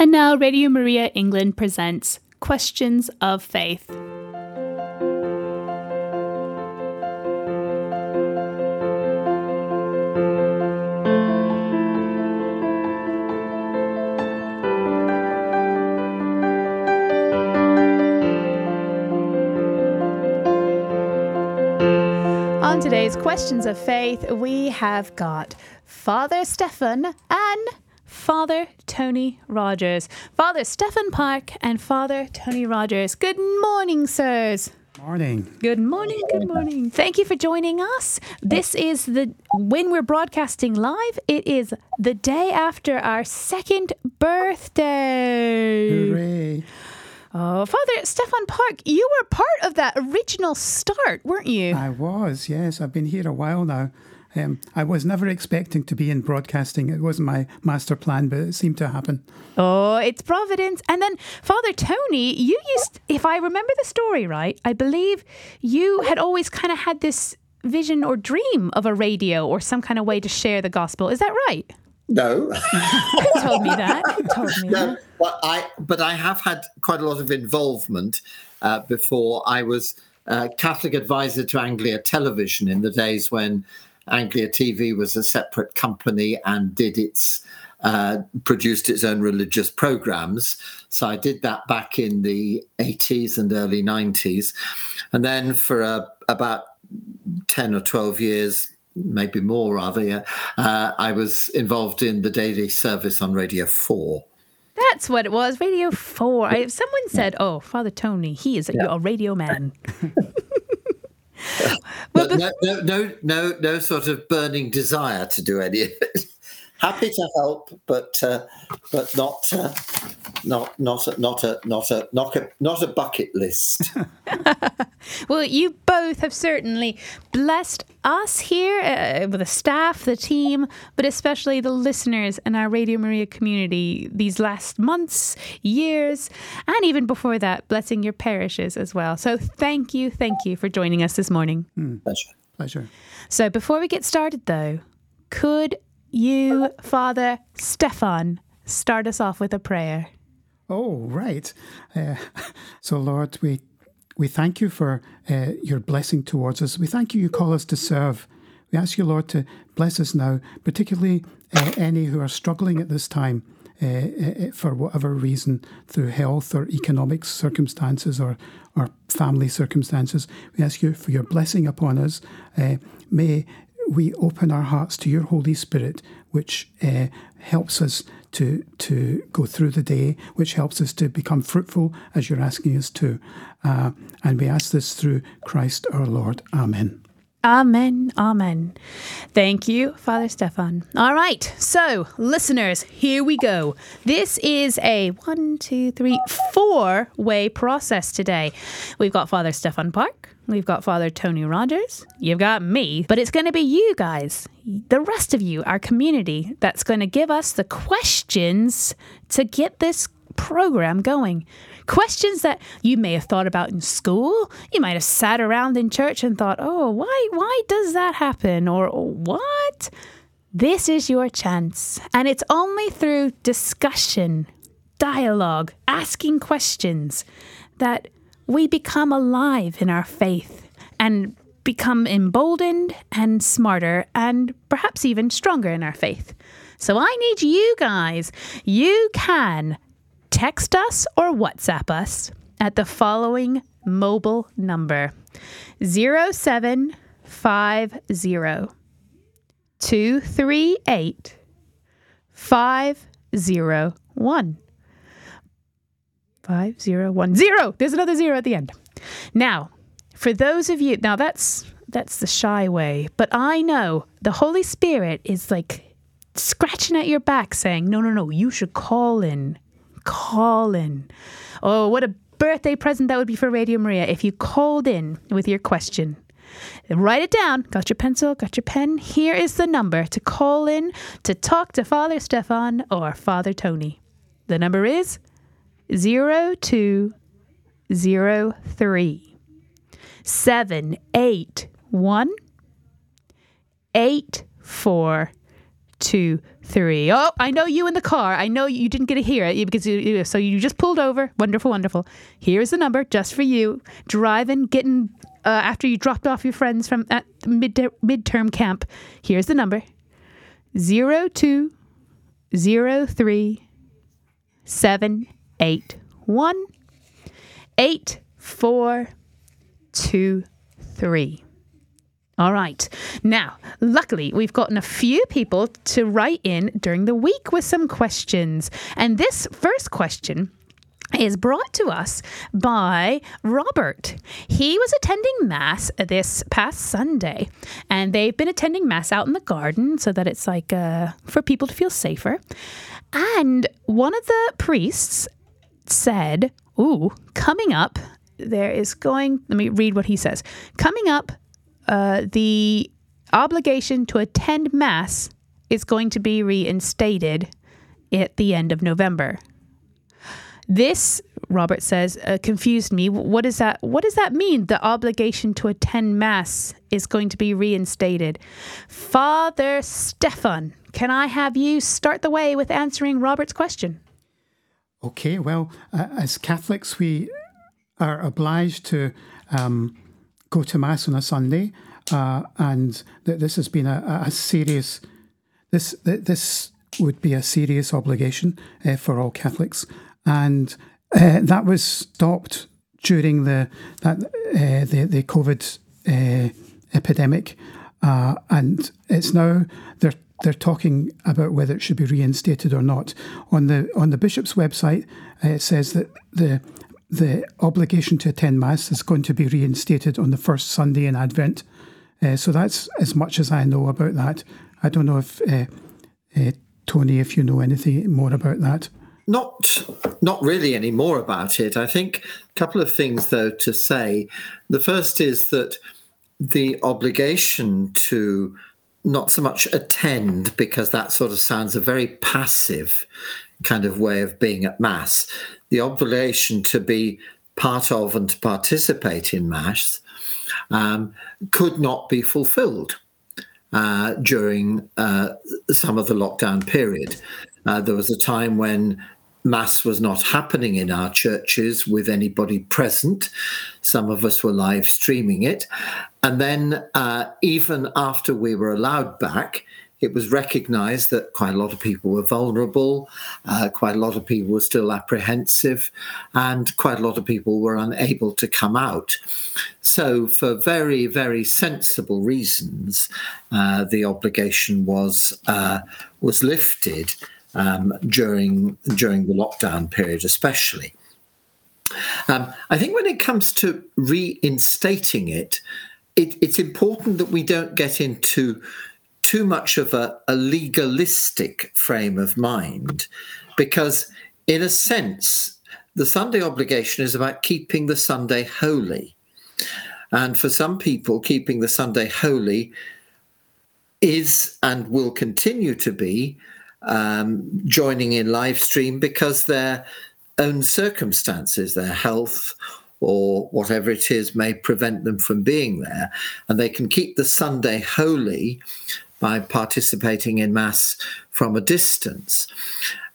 And now Radio Maria England presents Questions of Faith. On today's Questions of Faith, we have got Father Stefan and Father Tony Rogers. Father Stefan Park and Father Tony Rogers. Good morning, sirs. Morning. Good morning, good morning. Thank you for joining us. This is the when we're broadcasting live, it is the day after our second birthday. Hooray. Oh, Father Stefan Park, you were part of that original start, weren't you? I was, yes. I've been here a while now. Um, I was never expecting to be in broadcasting. It wasn't my master plan, but it seemed to happen. Oh, it's Providence. And then, Father Tony, you used, if I remember the story right, I believe you had always kind of had this vision or dream of a radio or some kind of way to share the gospel. Is that right? No, Who told me that? Who told me no. that? But I, but I have had quite a lot of involvement uh, before. I was uh, Catholic advisor to Anglia Television in the days when Anglia TV was a separate company and did its uh, produced its own religious programs. So I did that back in the 80s and early 90s, and then for uh, about 10 or 12 years. Maybe more, rather. Yeah, uh, I was involved in the daily service on Radio Four. That's what it was. Radio 4. I, someone said, oh, Father Tony, he is a, a radio man. Well, but no, no, no, no, no sort of burning desire to do any of it. Happy to help, but uh, but not uh, not not a, not a not a not a not a bucket list. Well, you both have certainly blessed us here, uh, with the staff, the team, but especially the listeners and our Radio Maria community these last months, years, and even before that, blessing your parishes as well. So thank you, thank you for joining us this morning. Pleasure. Pleasure. So before we get started, though, could you, Father Stefan, start us off with a prayer? Oh, right. Uh, so, Lord, we we thank you for uh, your blessing towards us. We thank you. You call us to serve. We ask you, Lord, to bless us now, particularly uh, any who are struggling at this time. Uh, uh, for whatever reason, through health or economic circumstances or, or family circumstances, we ask you for your blessing upon us. Uh, may we open our hearts to your Holy Spirit, which uh, helps us to to go through the day, which helps us to become fruitful as you're asking us to. Uh, and we ask this through Christ our Lord. Amen. Amen. Amen. Thank you, Father Stefan. All right. So, listeners, here we go. This is a one, two, three, four way process today. We've got Father Stefan Park. We've got Father Tony Rogers. You've got me. But it's going to be you guys, the rest of you, our community, that's going to give us the questions to get this program going. Questions that you may have thought about in school. You might have sat around in church and thought, "Oh, why why does that happen?" or "What?" This is your chance. And it's only through discussion, dialogue, asking questions that we become alive in our faith and become emboldened and smarter and perhaps even stronger in our faith. So I need you guys. You can text us or WhatsApp us at the following mobile number 0750 238 501. 5010. There's another zero at the end. Now, for those of you, now that's that's the shy way, but I know the Holy Spirit is like scratching at your back saying, "No, no, no, you should call in. Call in." Oh, what a birthday present that would be for Radio Maria if you called in with your question. Write it down. Got your pencil? Got your pen? Here is the number to call in to talk to Father Stefan or Father Tony. The number is 0203 781 84 two, three. Oh, I know you in the car. I know you didn't get to hear it because you, so you just pulled over. Wonderful, wonderful. Here's the number just for you. Driving, getting uh, after you dropped off your friends from at mid midterm camp. Here's the number: zero two zero three seven eight one eight four two three. All right. Now, luckily, we've gotten a few people to write in during the week with some questions. And this first question is brought to us by Robert. He was attending Mass this past Sunday, and they've been attending Mass out in the garden so that it's like uh, for people to feel safer. And one of the priests said, Ooh, coming up, there is going, let me read what he says. Coming up, uh, the obligation to attend Mass is going to be reinstated at the end of November. This, Robert says, uh, confused me. What does that? What does that mean? The obligation to attend mass is going to be reinstated. Father Stefan, can I have you start the way with answering Robert's question? Okay. Well, uh, as Catholics, we are obliged to um, go to mass on a Sunday, uh, and th- this has been a, a serious. This th- this would be a serious obligation uh, for all Catholics and uh, that was stopped during the that uh, the the COVID epidemic, uh, and it's now they're they're talking about whether it should be reinstated or not. On the on the bishop's website, uh, it says that the the obligation to attend mass is going to be reinstated on the first Sunday in Advent. Uh, so that's as much as I know about that. I don't know if Tony, if you know anything more about that. Not, not really any more about it. I think a couple of things, though, to say. The first is that the obligation to not so much attend, because that sort of sounds a very passive kind of way of being at Mass, the obligation to be part of and to participate in Mass um, could not be fulfilled. Uh, during uh, some of the lockdown period. Uh, there was a time when Mass was not happening in our churches with anybody present. Some of us were live streaming it. And then, uh, even after we were allowed back, it was recognized that quite a lot of people were vulnerable, uh, quite a lot of people were still apprehensive, and quite a lot of people were unable to come out. So, for very, very sensible reasons, uh, the obligation was uh, was lifted um, during during the lockdown period, especially. Um, I think when it comes to reinstating it, it, it's important that we don't get into too much of a, a legalistic frame of mind, because in a sense, the Sunday obligation is about keeping the Sunday holy. And for some people, keeping the Sunday holy is and will continue to be um, joining in live stream because their own circumstances, their health, or whatever it is may prevent them from being there. And they can keep the Sunday holy by participating in Mass from a distance.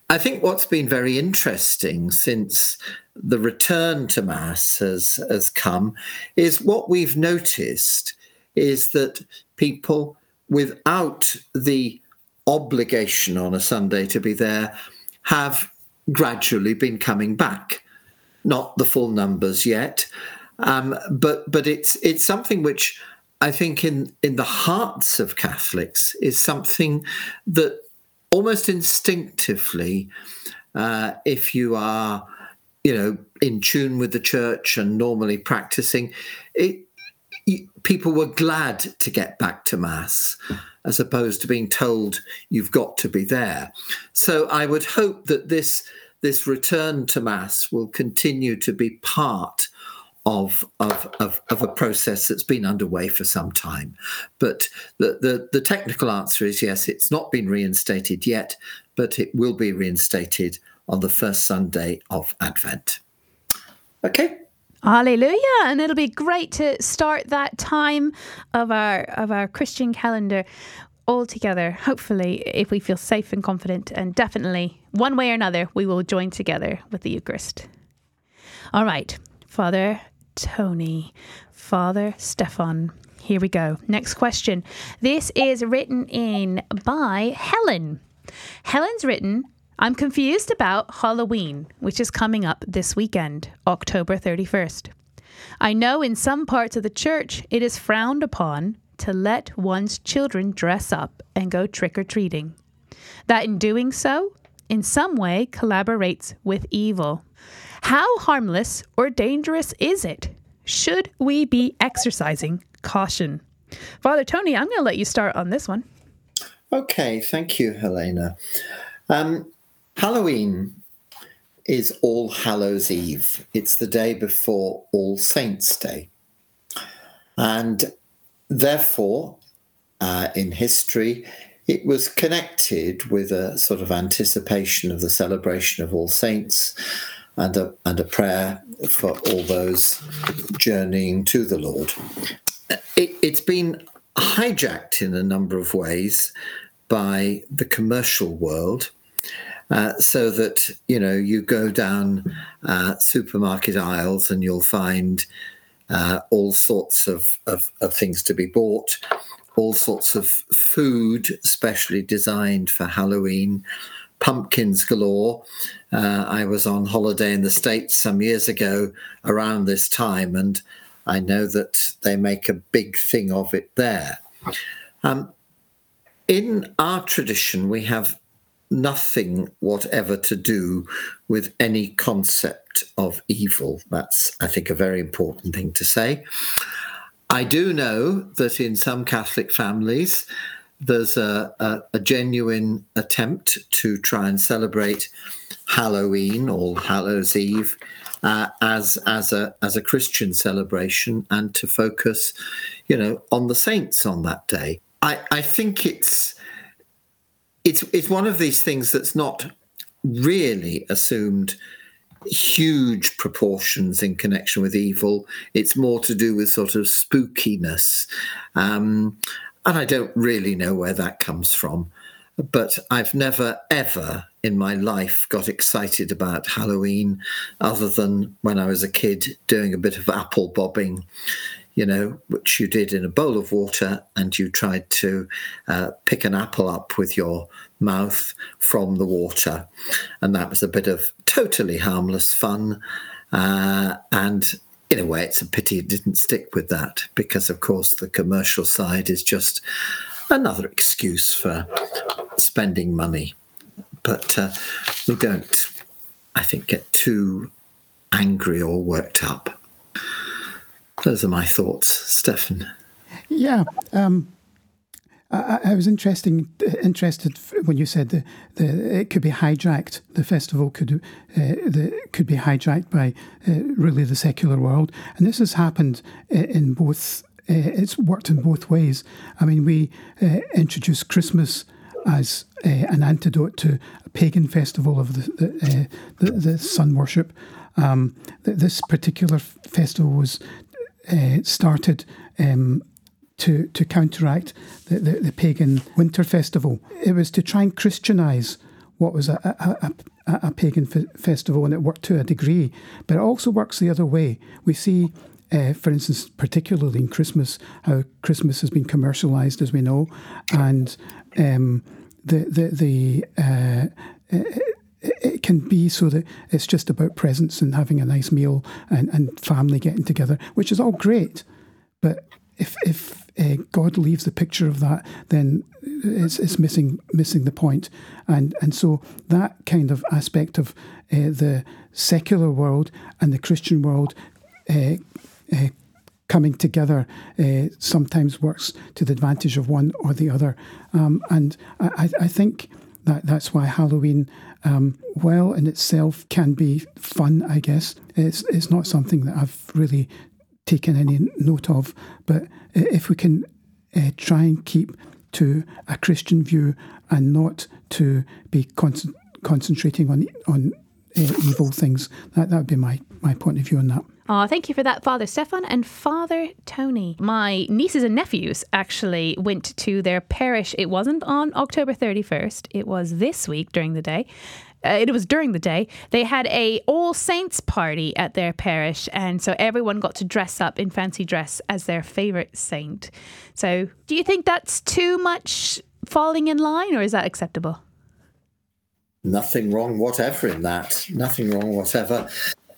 I think what's been very interesting since the return to Mass has, has come is what we've noticed is that people without the obligation on a Sunday to be there have gradually been coming back. Not the full numbers yet, um, but but it's it's something which I think in in the hearts of Catholics is something that almost instinctively, uh, if you are you know in tune with the church and normally practicing, it people were glad to get back to mass as opposed to being told you've got to be there. So I would hope that this this return to mass will continue to be part of, of, of, of, a process that's been underway for some time. But the, the, the technical answer is yes, it's not been reinstated yet, but it will be reinstated on the first Sunday of Advent. Okay. Hallelujah. And it'll be great to start that time of our of our Christian calendar all together. Hopefully, if we feel safe and confident, and definitely one way or another, we will join together with the Eucharist. All right, Father Tony, Father Stefan. Here we go. Next question. This is written in by Helen. Helen's written, I'm confused about Halloween, which is coming up this weekend, October 31st. I know in some parts of the church it is frowned upon to let one's children dress up and go trick or treating. That in doing so, in some way collaborates with evil. How harmless or dangerous is it? Should we be exercising caution? Father Tony, I'm going to let you start on this one. Okay, thank you, Helena. Um, Halloween is All Hallows Eve. It's the day before All Saints' Day. And therefore, uh, in history, it was connected with a sort of anticipation of the celebration of All Saints and a, and a prayer for all those journeying to the Lord. It, it's been hijacked in a number of ways by the commercial world. Uh, so that you know you go down uh, supermarket aisles and you'll find uh, all sorts of, of, of, things to be bought, all sorts of food specially designed for Halloween, pumpkins galore. Uh, I was on holiday in the States some years ago around this time, and I know that they make a big thing of it there. Um, in our tradition, we have nothing whatever to do with any concept of evil. That's, I think, a very important thing to say. I do know that in some Catholic families, there's a, a, a, genuine attempt to try and celebrate Halloween or Hallows Eve uh, as as a as a Christian celebration and to focus, you know, on the saints on that day. I, I think it's it's it's one of these things that's not really assumed huge proportions in connection with evil. It's more to do with sort of spookiness. Um, and I don't really know where that comes from. But I've never, ever in my life got excited about Halloween other than when I was a kid doing a bit of apple bobbing you know, which you did in a bowl of water, and you tried to uh, pick an apple up with your mouth from the water. And that was a bit of totally harmless fun. Uh, and in a way, it's a pity it didn't stick with that because, of course, the commercial side is just another excuse for spending money. But uh, we don't, I think, get too angry or worked up those are my thoughts, Stefan. Yeah, um, I, I, was interesting, interested when you said the it could be hijacked. The festival could uh, the, could be hijacked by uh, really the secular world, and this has happened in both. Uh, it's worked in both ways. I mean, we uh, introduced Christmas as uh, an antidote to a pagan festival of the uh, the, the sun worship. Um, this particular festival was uh, started um, to to counteract the, the, the, pagan winter festival. It was to try and Christianize what was a, a, a, a pagan f- festival, and it worked to a degree. But it also works the other way. We see. Uh, for instance, particularly in Christmas, how Christmas has been commercialized, as we know, and um, the the the uh, can be so that it's just about presents and having a nice meal and, and family getting together, which is all great. But if if uh, God leaves the picture of that, then it's, it's missing missing the point. And and so that kind of aspect of uh, the secular world and the Christian world. Uh, coming together uh, sometimes works to the advantage of one or the other. Um, and I, I, think that that's why Halloween um, well in itself can be fun, I guess. It's, it's not something that I've really taken any note of, but if we can uh, try and keep to a Christian view and not to be con- concentrating on on evil things. That that would be my my point of view on that. Oh, thank you for that, Father Stefan and Father Tony. My nieces and nephews actually went to their parish. It wasn't on October 31st, it was this week during the day. Uh, it was during the day. They had a All Saints party at their parish, and so everyone got to dress up in fancy dress as their favorite saint. So, do you think that's too much falling in line, or is that acceptable? Nothing wrong whatever in that. Nothing wrong whatever.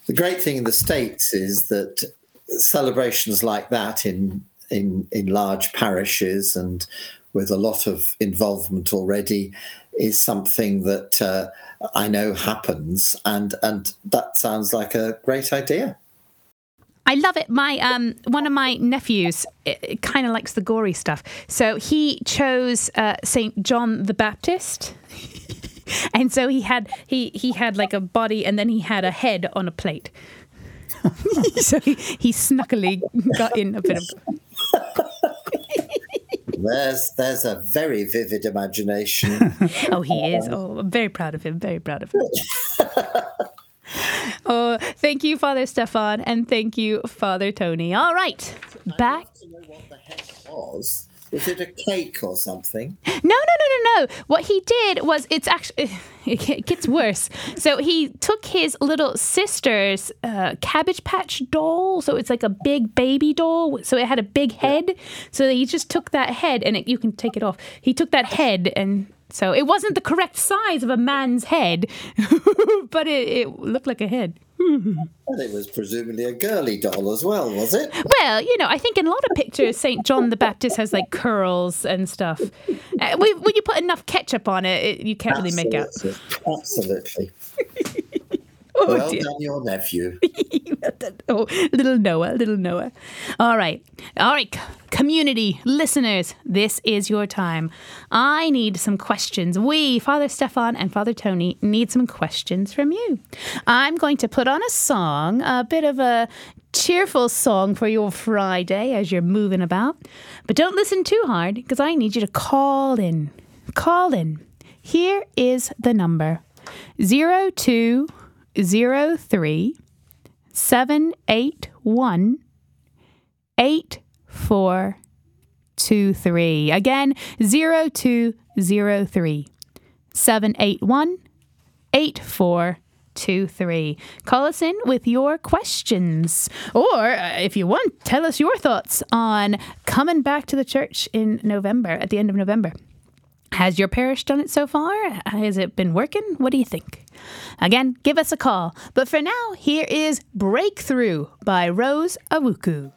The great thing in the States is that celebrations like that in in in large parishes and with a lot of involvement already is something that uh, I know happens, and and that sounds like a great idea. I love it. My um, one of my nephews kind of likes the gory stuff, so he chose uh, Saint John the Baptist. and so he had he he had like a body and then he had a head on a plate. So he, he snuckily got in a bit of there's there's a very vivid imagination. Oh he is. Oh i'm very proud of him very proud of him. Oh thank you father stefan and thank you father tony. All right back was was it a cake or something? No, no, no, no, no. What he did was it's actually it gets worse. So he took his little sister's uh, Cabbage Patch doll. So it's like a big baby doll. So it had a big head. So he just took that head and it, you can take it off. He took that head and so it wasn't the correct size of a man's head, but it, it looked like a head. And it was presumably a girly doll as well, was it? Well, you know, I think in a lot of pictures, St. John the Baptist has like curls and stuff. Uh, when you put enough ketchup on it, it you can't Absolutely. really make out. Absolutely. Oh, well dear. done, your nephew. well done. oh, little Noah, little Noah. All right, all right, community listeners, this is your time. I need some questions. We, Father Stefan and Father Tony, need some questions from you. I'm going to put on a song, a bit of a cheerful song for your Friday as you're moving about, but don't listen too hard because I need you to call in. Call in. Here is the number zero two zero three seven eight one eight four two three. Again, zero two zero three seven eight one eight four two three. Call us in with your questions, or uh, if you want, tell us your thoughts on coming back to the church in November at the end of November. Has your parish done it so far? Has it been working? What do you think? Again, give us a call. But for now, here is Breakthrough by Rose Awuku.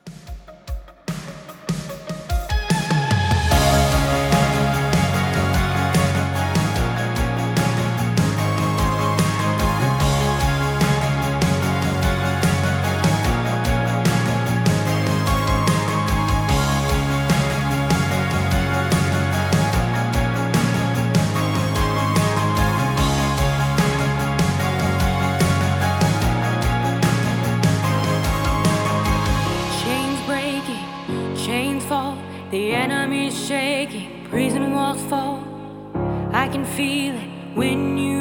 Change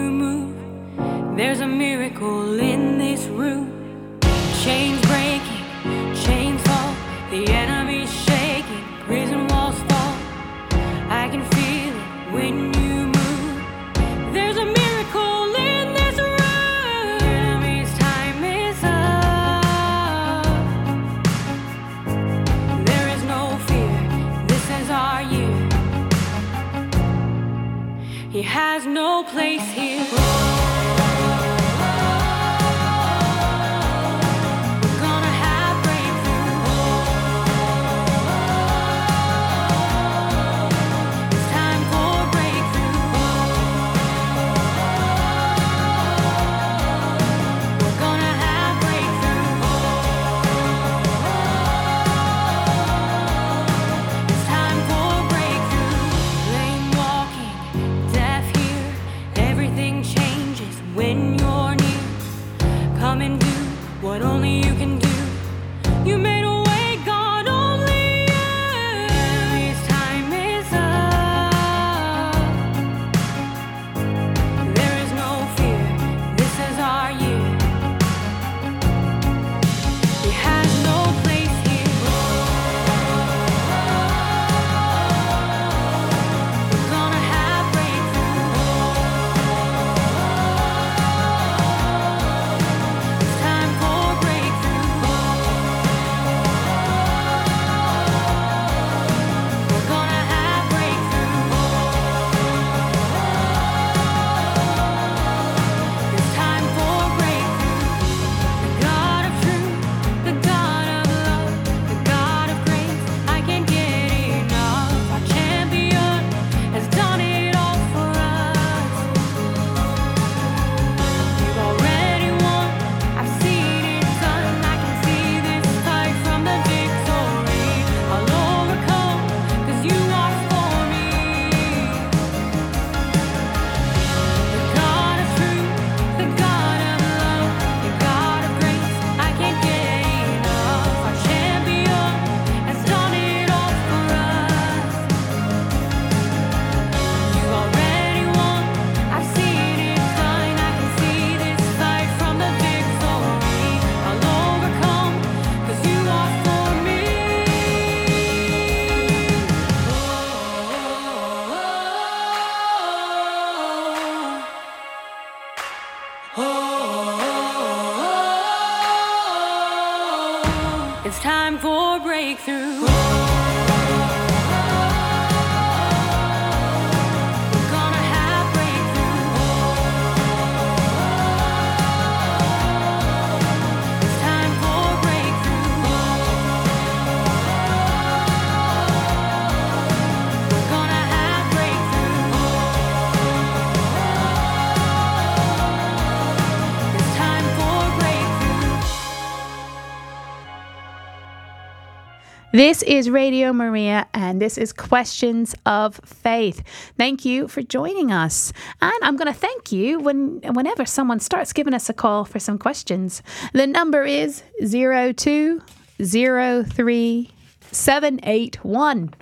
This is Radio Maria, and this is Questions of Faith. Thank you for joining us. And I'm going to thank you when whenever someone starts giving us a call for some questions. The number is 0203 781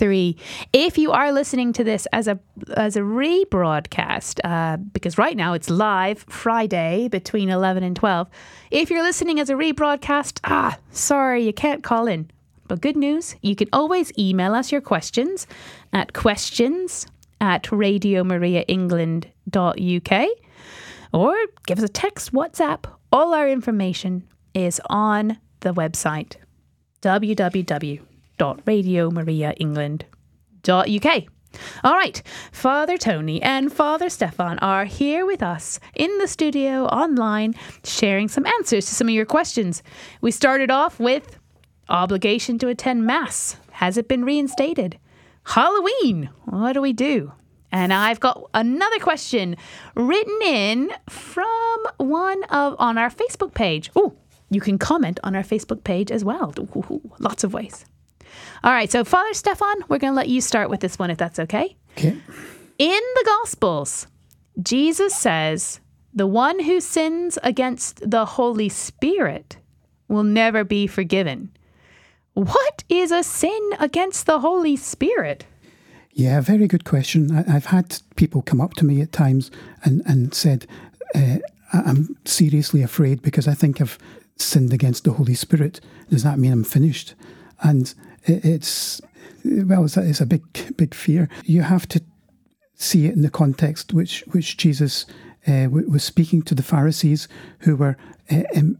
8423. If you are listening to this as a as a rebroadcast, uh, because right now it's live Friday between 11 and 12. If you're listening as a rebroadcast, ah, sorry, you can't call in. But good news, you can always email us your questions at questions at radiomariaengland.uk or give us a text, WhatsApp. All our information is on the website www.radiomariaengland.uk. All right, Father Tony and Father Stefan are here with us in the studio online, sharing some answers to some of your questions. We started off with obligation to attend Mass. Has it been reinstated? Halloween, what do we do? And I've got another question written in from one of on our Facebook page. Oh, you can comment on our Facebook page as well. Ooh, lots of ways. All right, so Father Stefan, we're going to let you start with this one if that's okay. Okay. In the Gospels, Jesus says, The one who sins against the Holy Spirit will never be forgiven. What is a sin against the Holy Spirit? Yeah, very good question. I, I've had people come up to me at times and, and said, uh, I'm seriously afraid because I think I've sinned against the Holy Spirit. Does that mean I'm finished? And it's, well, it's a, it's a big, big fear. You have to see it in the context which, which Jesus uh, was speaking to the Pharisees who were, uh, um,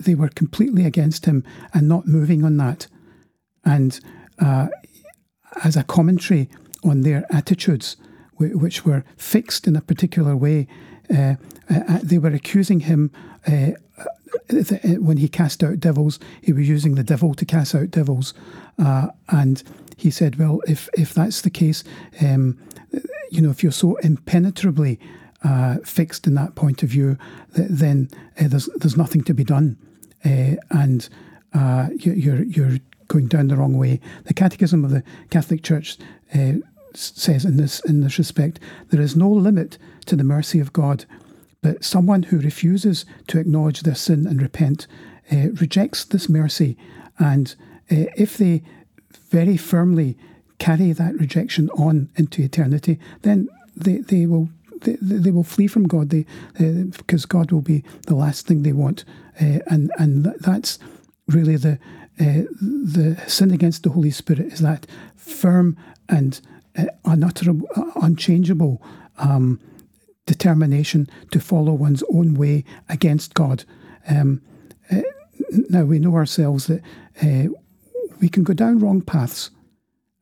they were completely against him and not moving on that. And uh, as a commentary on their attitudes, which were fixed in a particular way. Uh, uh, they were accusing him uh, when he cast out devils, he was using the devil to cast out devils. Uh, and he said, Well, if, if that's the case, um, you know, if you're so impenetrably uh, fixed in that point of view, then uh, there's, there's nothing to be done. Uh, and uh, you, you're, you're going down the wrong way. The Catechism of the Catholic Church uh, says in this in this respect, there is no limit to the mercy of God, but someone who refuses to acknowledge their sin and repent uh, rejects this mercy, and uh, if they very firmly carry that rejection on into eternity, then they, they will they, they will flee from God. Because God will be the last thing they want, uh, and and that's really the uh, the sin against the Holy Spirit is that firm and uh, unutterable, unchangeable um, determination to follow one's own way against God. Um, uh, now we know ourselves that uh, we can go down wrong paths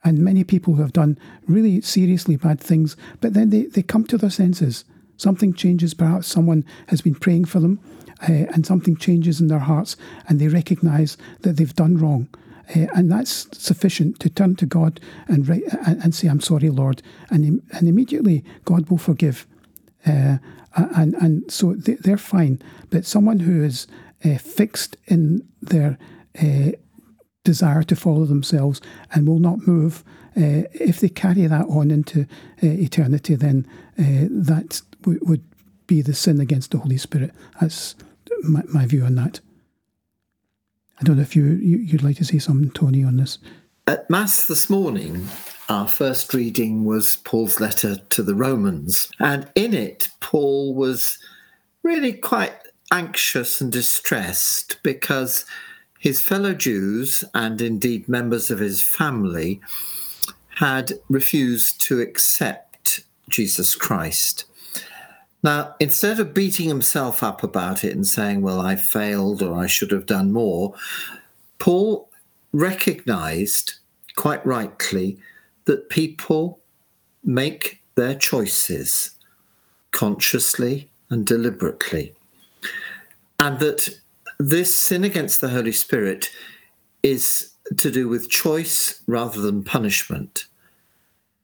and many people who have done really seriously bad things, but then they, they come to their senses. Something changes, perhaps someone has been praying for them, uh, and something changes in their hearts, and they recognize that they've done wrong. Uh, and that's sufficient to turn to God and, and, and say, I'm sorry, Lord. And, im- and immediately God will forgive. Uh, and, and so they, they're fine. But someone who is uh, fixed in their uh, desire to follow themselves and will not move, uh, if they carry that on into uh, eternity, then uh, that w- would be the sin against the Holy Spirit. That's my, my view on that. I don't know if you, you you'd like to say something, Tony, on this. At Mass this morning, our first reading was Paul's letter to the Romans. And in it, Paul was really quite anxious and distressed because his fellow Jews, and indeed members of his family, had refused to accept Jesus Christ. Now, instead of beating himself up about it and saying, well, I failed or I should have done more, Paul recognized quite rightly that people make their choices consciously and deliberately. And that this sin against the Holy Spirit is to do with choice rather than punishment.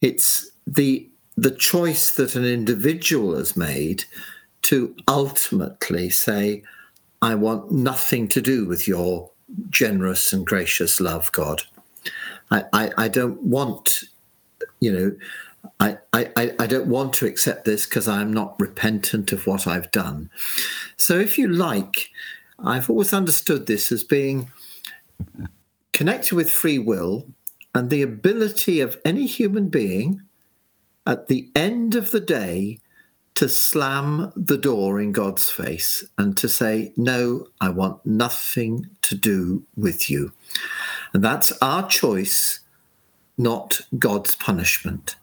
It's the the choice that an individual has made to ultimately say, I want nothing to do with your generous and gracious love, God. I, I, I don't want, you know, I, I, I don't want to accept this because I'm not repentant of what I've done. So, if you like, I've always understood this as being connected with free will and the ability of any human being at the end of the day to slam the door in God's face and to say, No, I want nothing to do with you. And that's our choice, not God's punishment.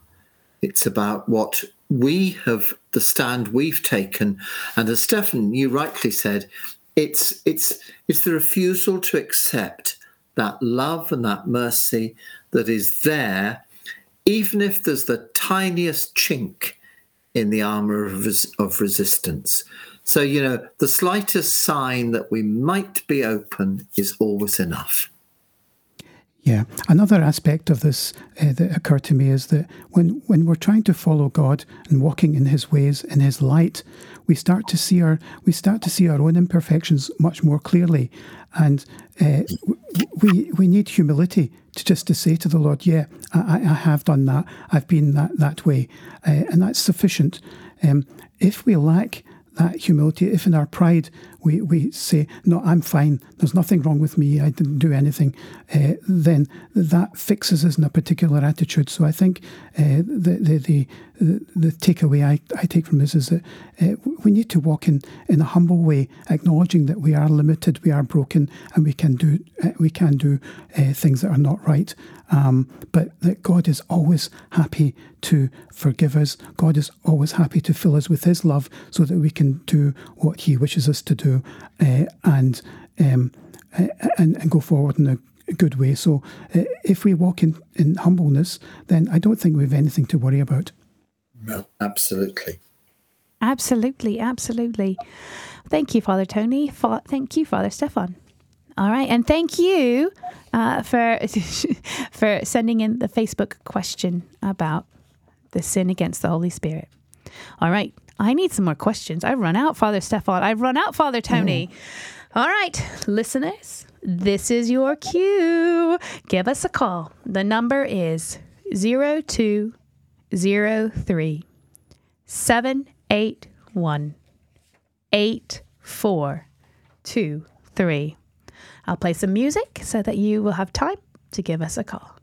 It's about what we have, the stand we've taken. And as Stefan, you rightly said, it's it's it's the refusal to accept that love and that mercy that is there even if there's the tiniest chink in the armor of, res- of resistance. So, you know, the slightest sign that we might be open is always enough. Yeah. Another aspect of this uh, that occurred to me is that when, when we're trying to follow God and walking in His ways, in His light, we start to see our we start to see our own imperfections much more clearly, and uh, we we need humility to just to say to the Lord, "Yeah, I, I have done that. I've been that that way," uh, and that's sufficient. Um, if we lack that humility, if in our pride we, we say, No, I'm fine, there's nothing wrong with me, I didn't do anything, uh, then that fixes us in a particular attitude. So I think uh, the, the, the, the takeaway I, I take from this is that uh, we need to walk in, in a humble way, acknowledging that we are limited, we are broken, and we can do, uh, we can do uh, things that are not right. Um, but that God is always happy to forgive us. God is always happy to fill us with His love so that we can do what He wishes us to do uh, and, um, uh, and, and go forward in a good way. So uh, if we walk in, in humbleness, then I don't think we have anything to worry about. No, absolutely. Absolutely, absolutely. Thank you, Father Tony. Fa- thank you, Father Stefan. All right, and thank you uh, for for sending in the Facebook question about the sin against the Holy Spirit. All right, I need some more questions. I've run out, Father Stefan. I've run out, Father Tony. All right, listeners, this is your cue. Give us a call. The number is 0203 781 8423. I'll play some music so that you will have time to give us a call.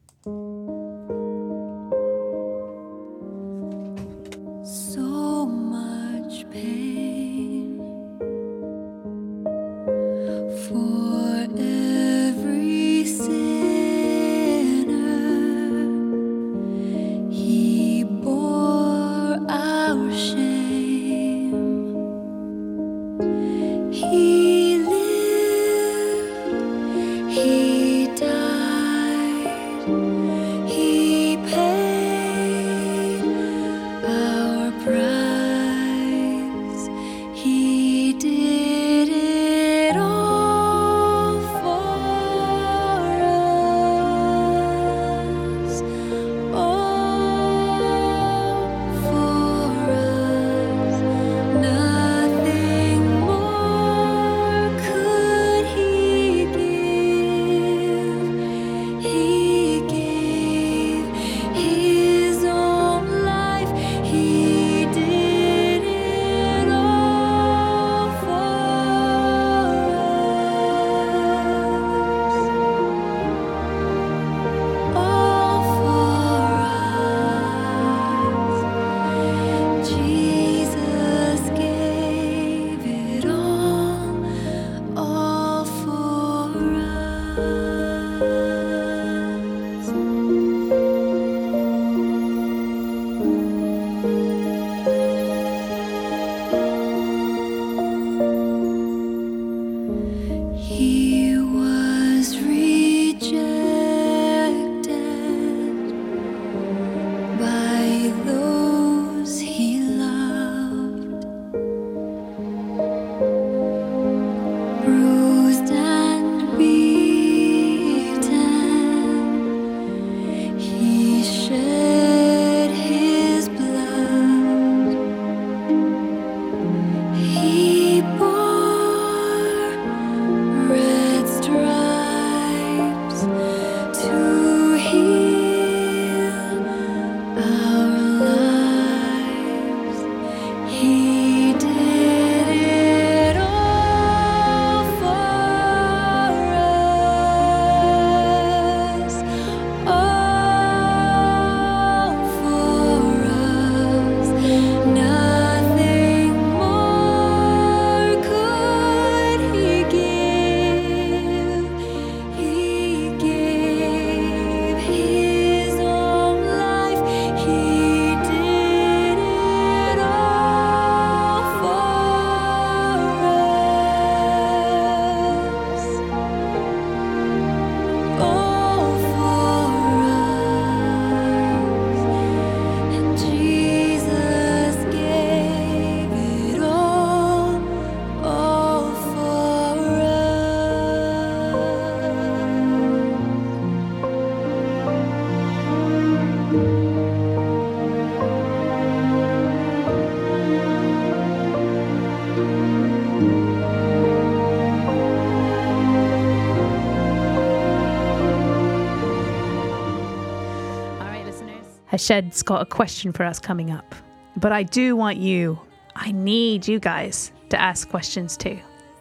Hashed's got a question for us coming up. But I do want you, I need you guys to ask questions too.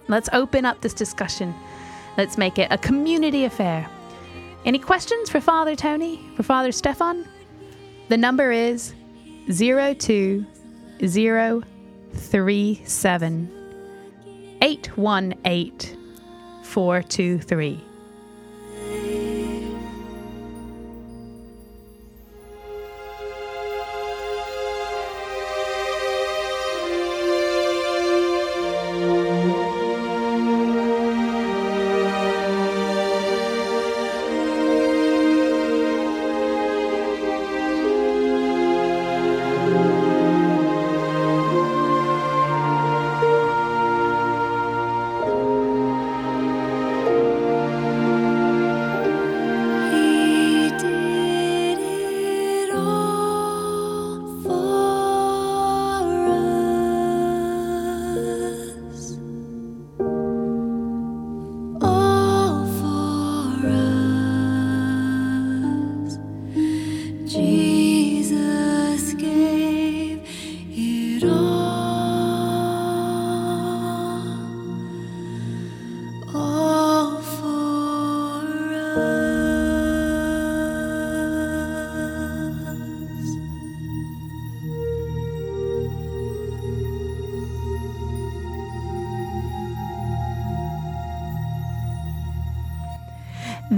Let's open up this discussion. Let's make it a community affair. Any questions for Father Tony, for Father Stefan? The number is 02037 818 423.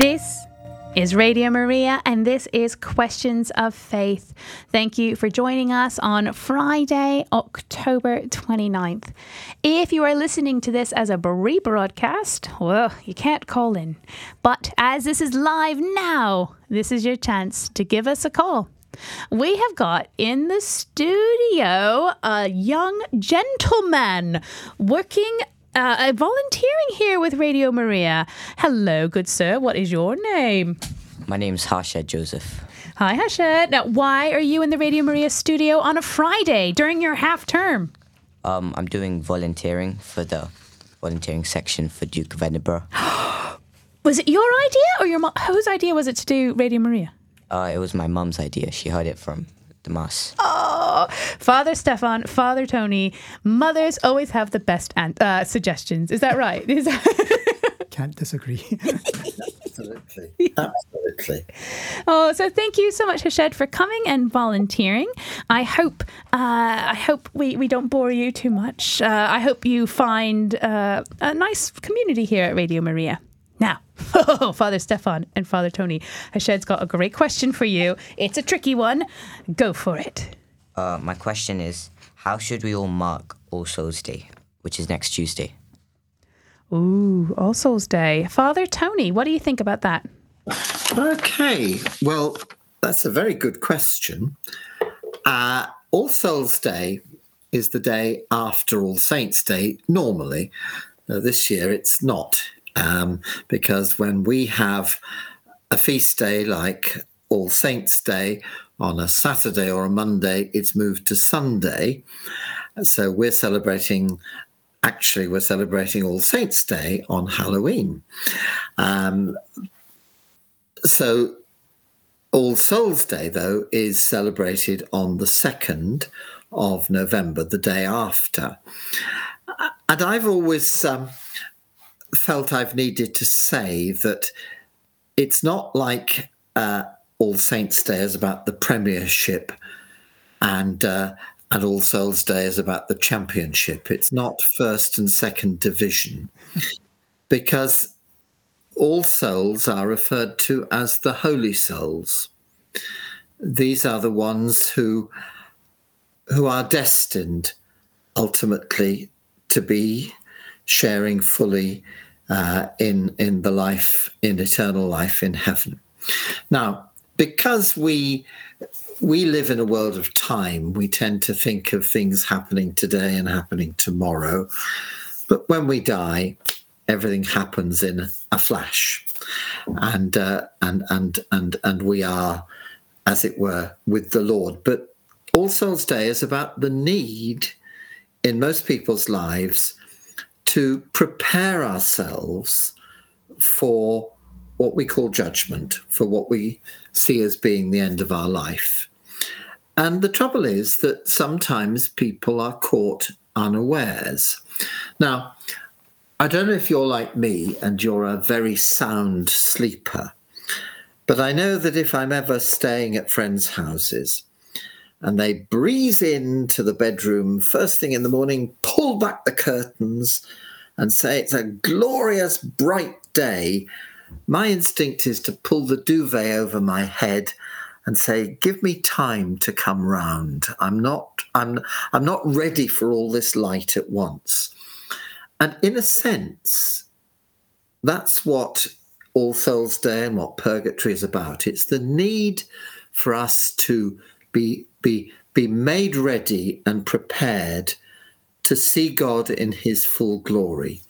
This is Radio Maria, and this is Questions of Faith. Thank you for joining us on Friday, October 29th. If you are listening to this as a rebroadcast, well, you can't call in. But as this is live now, this is your chance to give us a call. We have got in the studio a young gentleman working uh, uh, volunteering here with Radio Maria. Hello, good sir. What is your name? My name's Harsha Joseph. Hi, Hashad. Now, why are you in the Radio Maria studio on a Friday during your half term? Um, I'm doing volunteering for the volunteering section for Duke of Edinburgh. Was it your idea or your mom? Whose idea was it to do Radio Maria? Uh, it was my mum's idea. She heard it from the mass. Oh, Father Stefan, Father Tony, mothers always have the best an- uh, suggestions. Is that right? Is that- Can't disagree. Absolutely. Absolutely. Oh, so thank you so much, Hashed, for coming and volunteering. I hope uh, I hope we, we don't bore you too much. Uh, I hope you find uh, a nice community here at Radio Maria. Now, Father Stefan and Father Tony, Hashed's got a great question for you. It's a tricky one. Go for it. Uh, my question is, how should we all mark All Souls Day, which is next Tuesday? Ooh, All Souls Day. Father Tony, what do you think about that? Okay. Well, that's a very good question. Uh, All Souls Day is the day after All Saints Day, normally. Uh, this year it's not, um, because when we have a feast day like All Saints Day on a Saturday or a Monday, it's moved to Sunday. So we're celebrating, actually, we're celebrating All Saints Day on Halloween. Um, so All Souls Day, though, is celebrated on the 2nd of November, the day after. And I've always um, felt I've needed to say that it's not like uh, All Saints Day is about the Premiership and uh, and All Souls Day is about the Championship. It's not first and second division because all souls are referred to as the holy souls. These are the ones who who are destined ultimately to be sharing fully uh, in in the life in eternal life in heaven. Now, because we we live in a world of time, we tend to think of things happening today and happening tomorrow. But when we die, everything happens in a flash, and uh, and and and and we are, as it were, with the Lord. But All Souls Day is about the need in most people's lives to prepare ourselves for what we call judgment, for what we see as being the end of our life. And the trouble is that sometimes people are caught unawares. Now, I don't know if you're like me and you're a very sound sleeper, but I know that if I'm ever staying at friends' houses and they breeze into the bedroom first thing in the morning, pull back the curtains, and say it's a glorious bright day, my instinct is to pull the duvet over my head and say, "Give me time to come round. I'm not. I'm. I'm not ready for all this light at once." And in a sense, that's what All Souls Day and what Purgatory is about. It's the need for us to be be be made ready and prepared to see God in His full glory,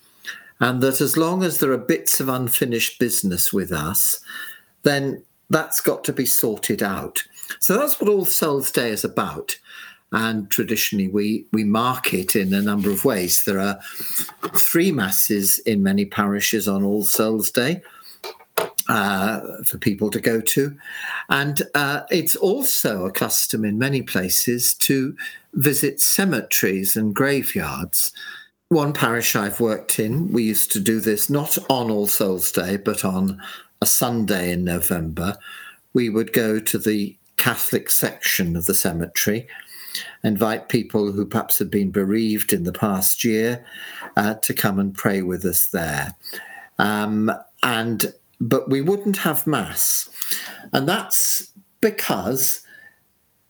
and that as long as there are bits of unfinished business with us, then that's got to be sorted out. So that's what All Souls Day is about. And traditionally, we, we mark it in a number of ways. There are three masses in many parishes on All Souls Day uh, for people to go to. And uh, it's also a custom in many places to visit cemeteries and graveyards. One parish I've worked in, we used to do this not on All Souls Day, but on a Sunday in November. We would go to the Catholic section of the cemetery, invite people who perhaps had been bereaved in the past year uh, to come and pray with us there. Um, and but we wouldn't have mass, and that's because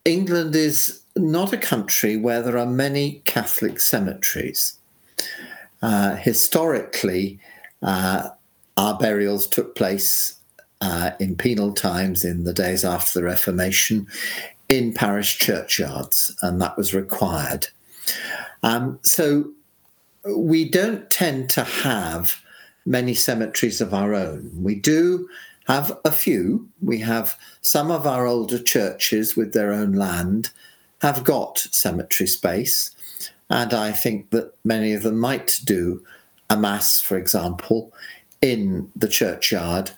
England is not a country where there are many Catholic cemeteries. Uh, historically, uh, our burials took place uh, in penal times in the days after the Reformation in parish churchyards, and that was required. Um, so we don't tend to have many cemeteries of our own. We do have a few. We have some of our older churches with their own land have got cemetery space. And I think that many of them might do a mass, for example, in the churchyard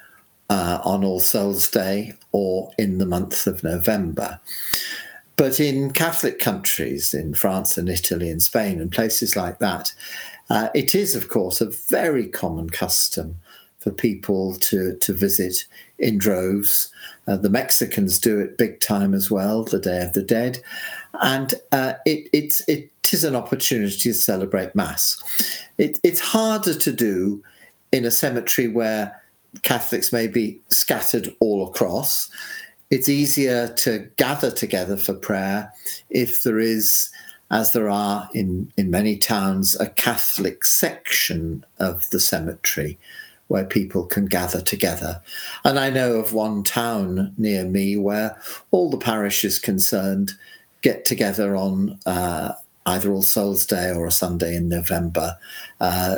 uh, on All Souls Day or in the month of November. But in Catholic countries, in France and Italy and Spain and places like that, uh, it is, of course, a very common custom for people to, to visit in droves. Uh, the Mexicans do it big time as well, the Day of the Dead. And uh, it, it's, it is an opportunity to celebrate Mass. It, it's harder to do in a cemetery where Catholics may be scattered all across. It's easier to gather together for prayer if there is, as there are in, in many towns, a Catholic section of the cemetery where people can gather together. And I know of one town near me where all the parishes concerned get together on uh, either All Souls Day or a Sunday in November uh,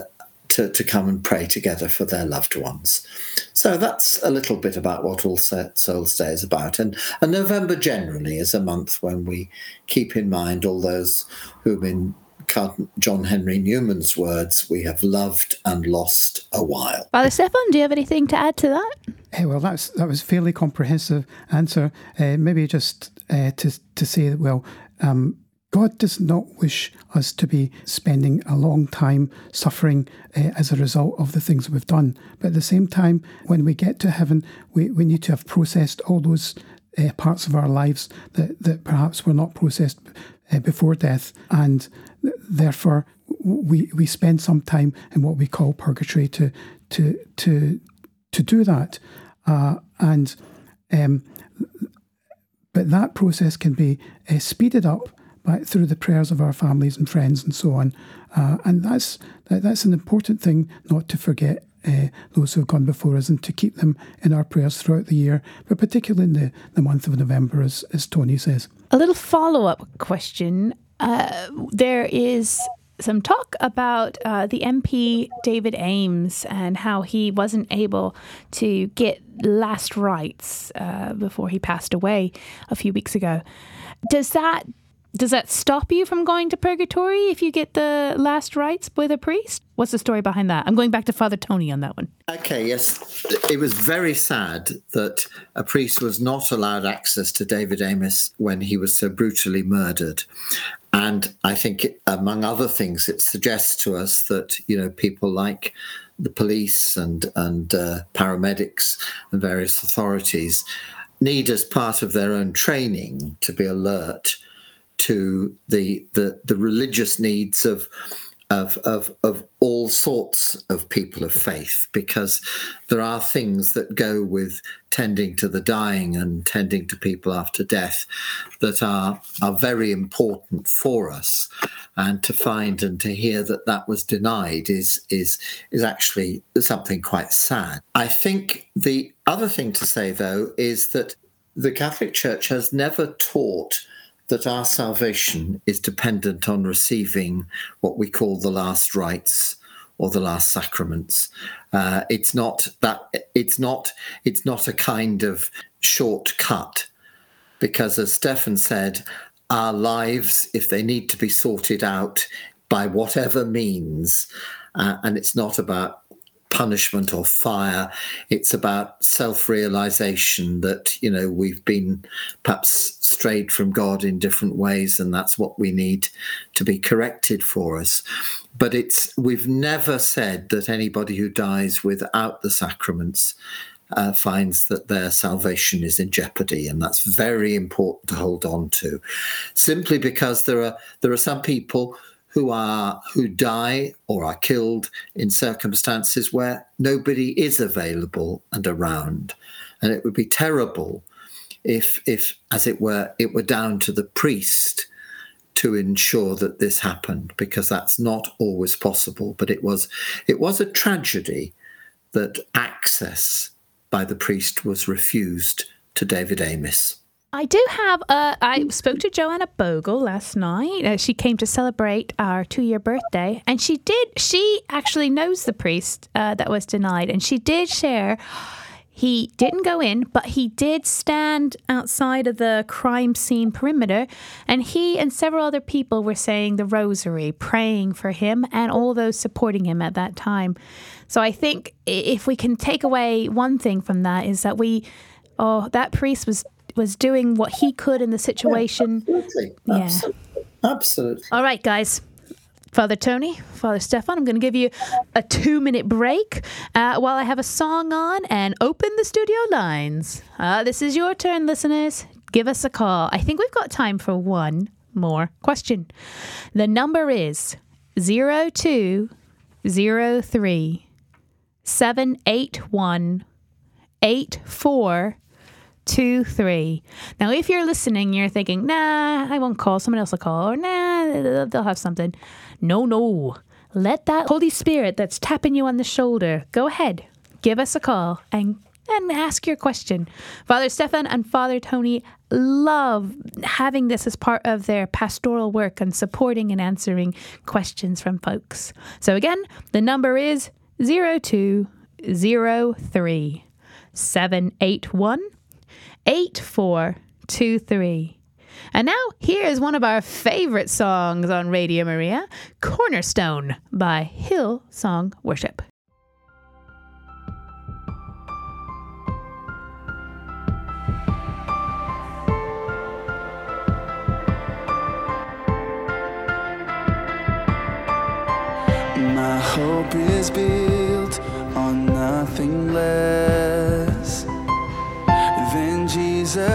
to, to come and pray together for their loved ones. So that's a little bit about what All Souls Day is about. And, and November generally is a month when we keep in mind all those whom, in John Henry Newman's words, we have loved and lost a while. Father Stefan, do you have anything to add to that? Eh, well, that's that was a fairly comprehensive answer. Uh, maybe just uh, to to say that well, um, God does not wish us to be spending a long time suffering uh, as a result of the things we've done. But at the same time, when we get to heaven, we, we need to have processed all those uh, parts of our lives that, that perhaps were not processed uh, before death. And th- therefore, we, we spend some time in what we call purgatory to, to, to, to do that. Uh, and um, but that process can be uh, speeded up by, through the prayers of our families and friends and so on. Uh, and that's that, that's an important thing not to forget uh, those who have gone before us and to keep them in our prayers throughout the year, but particularly in the, the month of November, as, as Tony says. A little follow up question. Uh, there is some talk about uh, the MP David Amess and how he wasn't able to get last rites uh, before he passed away a few weeks ago. Does that Does that stop you from going to purgatory if you get the last rites with a priest? What's the story behind that? I'm going back to Father Tony on that one. Okay, yes. It was very sad that a priest was not allowed access to David Amess when he was so brutally murdered. And I think, among other things, it suggests to us that, you know, people like the police and, and uh, paramedics and various authorities need, as part of their own training, to be alert to the, the, the religious needs of of, of, of all sorts of people of faith because there are things that go with tending to the dying and tending to people after death that are, are very important for us. And to find and to hear that that was denied is, is, is actually something quite sad. I think the other thing to say, though, is that the Catholic Church has never taught that our salvation is dependent on receiving what we call the last rites or the last sacraments. Uh, it's not that it's not it's not a kind of shortcut because as Stefan said, our lives, if they need to be sorted out by whatever means, uh, and it's not about punishment or fire. It's about self realization that, you know, we've been perhaps strayed from God in different ways, and that's what we need to be corrected for us. But it's, we've never said that anybody who dies without the sacraments. Uh, finds that their salvation is in jeopardy, and that's very important to hold on to. Simply because there are there are some people who are who die or are killed in circumstances where nobody is available and around. And it would be terrible if if as it were it were down to the priest to ensure that this happened because that's not always possible. But it was it was a tragedy that access by the priest was refused to David Amess I do have. Uh, I spoke to Joanna Bogle last night. Uh, she came to celebrate our two-year birthday, and she did. She actually knows the priest uh, that was denied, and she did share. He didn't go in, but he did stand outside of the crime scene perimeter, and he and several other people were saying the rosary, praying for him, and all those supporting him at that time. So I think if we can take away one thing from that is that we, oh, that priest was was doing what he could in the situation. Absolutely. Yeah. Absolutely. Absolutely. All right, guys. Father Tony, Father Stefan, I'm going to give you a two minute break uh, while I have a song on and open the studio lines. Uh, this is your turn, listeners. Give us a call. I think we've got time for one more question. The number is 0203 781 8423. Now, if you're listening, you're thinking, nah, I won't call. Someone else will call. Or nah, they'll- they'll have something. No, no. Let that Holy Spirit that's tapping you on the shoulder go ahead. Give us a call and and ask your question. Father Stefan and Father Tony love having this as part of their pastoral work and supporting and answering questions from folks. So again, the number is 0203 781 8423. And now, here is one of our favorite songs on Radio Maria Cornerstone by Hillsong Worship. My hope is built on nothing less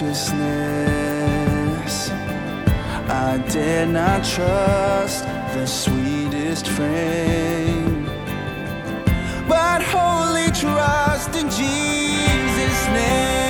righteousness. I dare not trust the sweetest frame, but wholly trust in Jesus' name.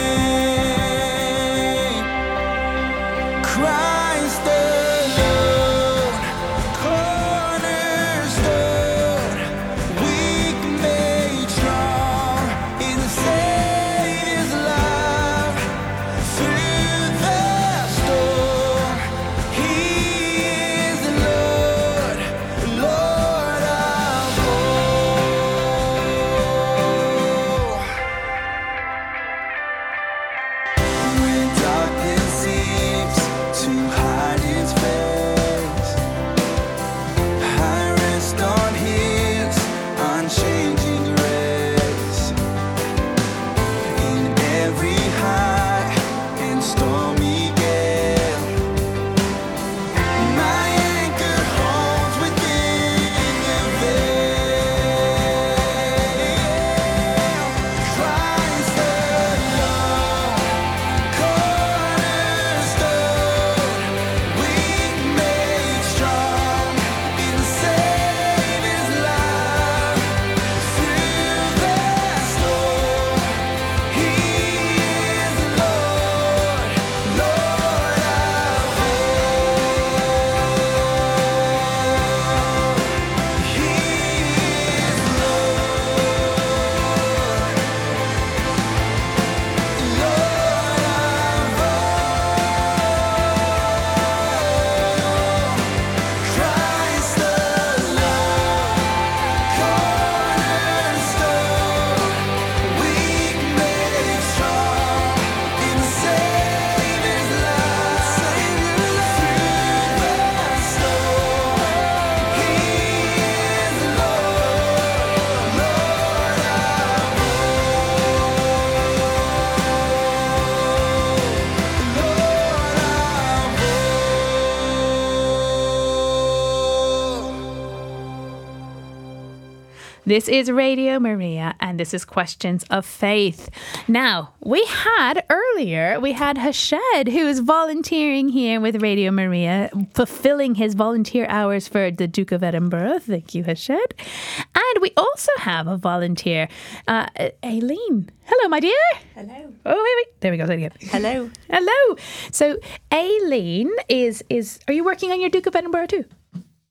This is Radio Maria, and this is Questions of Faith. Now, we had earlier, we had Hashed, who is volunteering here with Radio Maria, fulfilling his volunteer hours for the Duke of Edinburgh. Thank you, Hashed. And we also have a volunteer, uh, Aileen. Hello, my dear. Hello. Oh, wait, wait. There we go. Say it again. Hello. Hello. So, Aileen is is. Are you working on your Duke of Edinburgh too?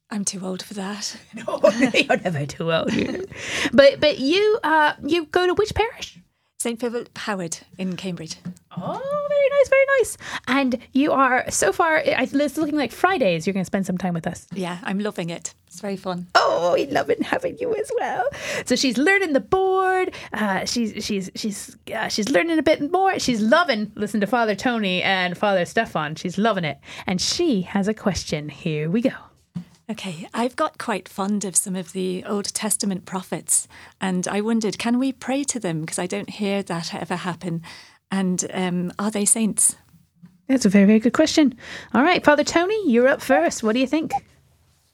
I'm too old for that. No, you're never too old. but but you uh you go to which parish? St. Philip Howard in Cambridge. Oh, very nice, very nice. And you are so far. It's looking like Fridays. You're going to spend some time with us. Yeah, I'm loving it. It's very fun. Oh, we love it having you as well. So she's learning the board. Uh, she's she's she's uh, she's learning a bit more. She's loving listen to Father Tony and Father Stefan. She's loving it. And she has a question. Here we go. Okay, I've got quite fond of some of the Old Testament prophets, and I wondered, can we pray to them? Because I don't hear that ever happen. And um, are they saints? That's a very very good question. All right, Father Tony, you're up first. What do you think?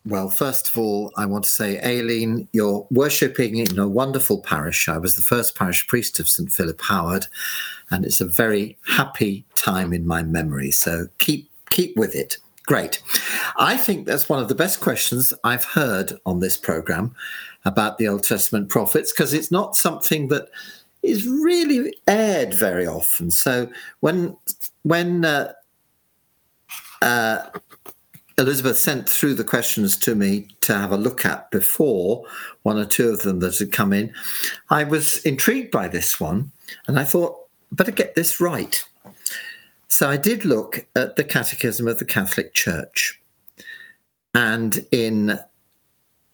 Well, first of all, I want to say, Aileen, you're worshipping in a wonderful parish. I was the first parish priest of St. Philip Howard, and it's a very happy time in my memory. So keep keep with it. Great. I think that's one of the best questions I've heard on this program about the Old Testament prophets because it's not something that is really aired very often. So when when uh, Elizabeth sent through the questions to me to have a look at before one or two of them that had come in. I was intrigued by this one and I thought, better get this right. So I did look at the Catechism of the Catholic Church. And in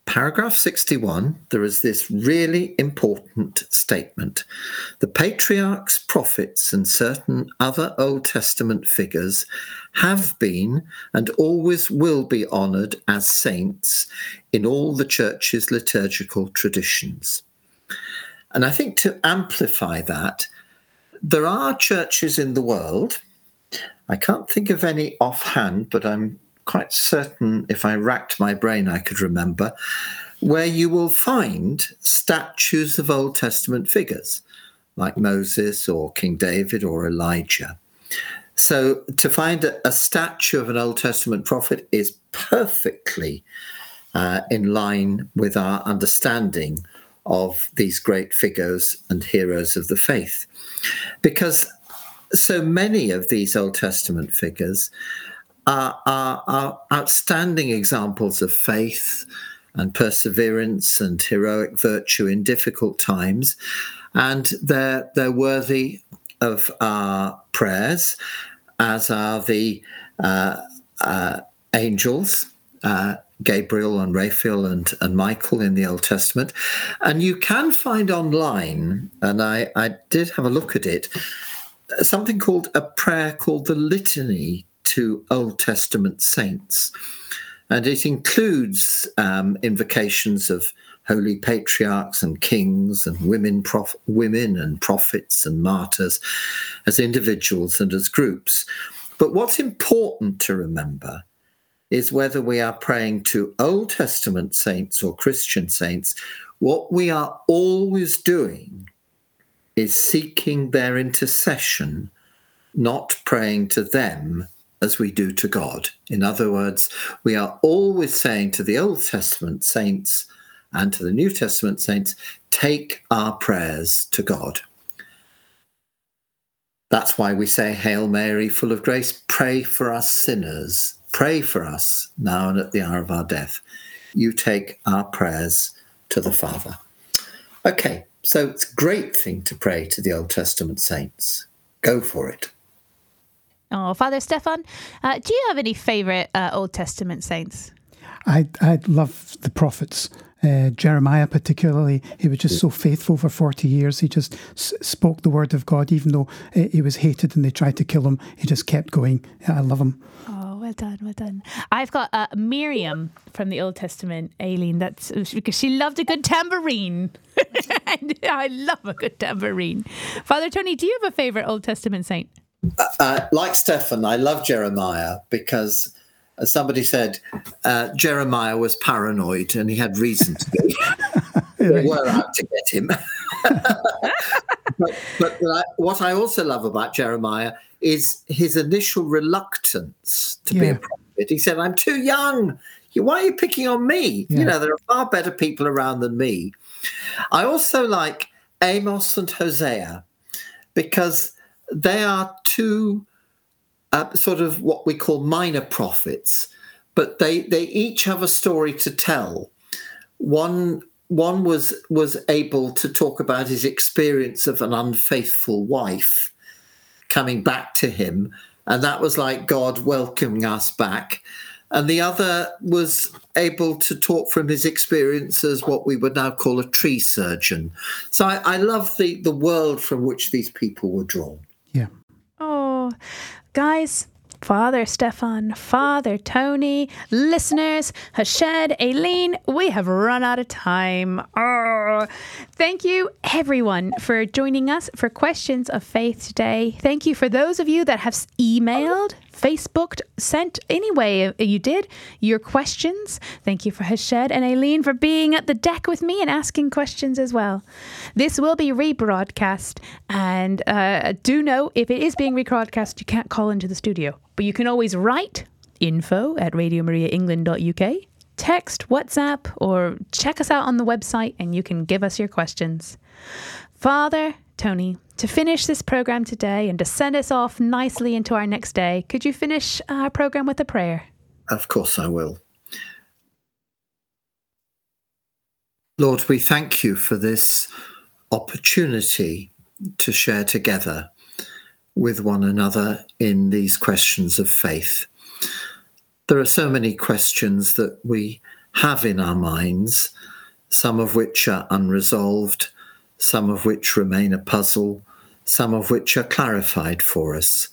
paragraph 61, there is this really important statement. The patriarchs, prophets, and certain other Old Testament figures have been and always will be honoured as saints in all the church's liturgical traditions. And I think to amplify that, there are churches in the world, I can't think of any offhand, but I'm quite certain if I racked my brain, I could remember, where you will find statues of Old Testament figures like Moses or King David or Elijah. So to find a, a statue of an Old Testament prophet is perfectly uh, in line with our understanding of these great figures and heroes of the faith. Because so many of these Old Testament figures are, are, are outstanding examples of faith and perseverance and heroic virtue in difficult times. And they're, they're worthy of our prayers, as are the uh, uh, angels. Uh, Gabriel and Raphael and, and Michael in the Old Testament. And you can find online, and I, I did have a look at it, something called a prayer called the Litany to Old Testament Saints. And it includes um, invocations of holy patriarchs and kings and women, prof- women and prophets and martyrs as individuals and as groups. But what's important to remember is whether we are praying to Old Testament saints or Christian saints, what we are always doing is seeking their intercession, not praying to them as we do to God. In other words, we are always saying to the Old Testament saints and to the New Testament saints, take our prayers to God. That's why we say, Hail Mary, full of grace, pray for us sinners. Pray for us now and at the hour of our death. You take our prayers to the Father. Okay, so it's a great thing to pray to the Old Testament saints. Go for it. Oh, Father Stefan, uh, do you have any favourite uh, Old Testament saints? I I love the prophets. Uh, Jeremiah, particularly, he was just so faithful for 40 years. He just s- spoke the word of God, even though uh, he was hated and they tried to kill him. He just kept going. I love him. Oh, well done, well done. I've got uh, Miriam from the Old Testament, Aileen. That's because she loved a good tambourine. and I love a good tambourine. Father Tony, do you have a favourite Old Testament saint? Uh, like Stefan, I love Jeremiah because, as somebody said, uh, Jeremiah was paranoid and he had reason to be. we were out to get him. but but I, what I also love about Jeremiah is his initial reluctance to be a prophet. He said, I'm too young. Why are you picking on me? Yeah. You know, there are far better people around than me. I also like Amos and Hosea because they are two uh, sort of what we call minor prophets, but they, they each have a story to tell. One one was was able to talk about his experience of an unfaithful wife coming back to him, and that was like God welcoming us back. And the other was able to talk from his experience as what we would now call a tree surgeon. So I, I love the the world from which these people were drawn. Yeah. Oh, guys, Father Stefan, Father Tony, listeners, Hashed, Aileen, we have run out of time. Thank you, everyone, for joining us for Questions of Faith today. Thank you for those of you that have emailed, Facebooked, sent any way you did your questions. Thank you for Hashed and Aileen for being at the deck with me and asking questions as well. This will be rebroadcast, and uh, do know if it is being rebroadcast, you can't call into the studio, but you can always write info at radiomariaengland.uk, text, WhatsApp, or check us out on the website, and you can give us your questions. Father Tony, to finish this program today and to send us off nicely into our next day, could you finish uh, our program with a prayer? Of course, I will. Lord, we thank you for this opportunity to share together with one another in these questions of faith. There are so many questions that we have in our minds, some of which are unresolved, some of which remain a puzzle, some of which are clarified for us.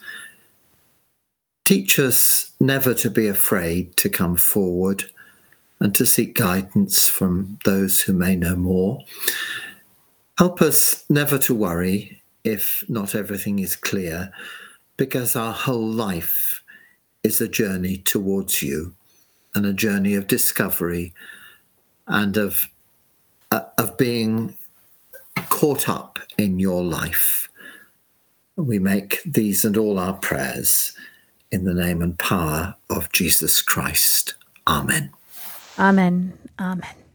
Teach us never to be afraid to come forward and to seek guidance from those who may know more. Help us never to worry if not everything is clear, because our whole life is a journey towards you and a journey of discovery and of, uh, of being caught up in your life. We make these and all our prayers in the name and power of Jesus Christ. Amen. Amen. Amen.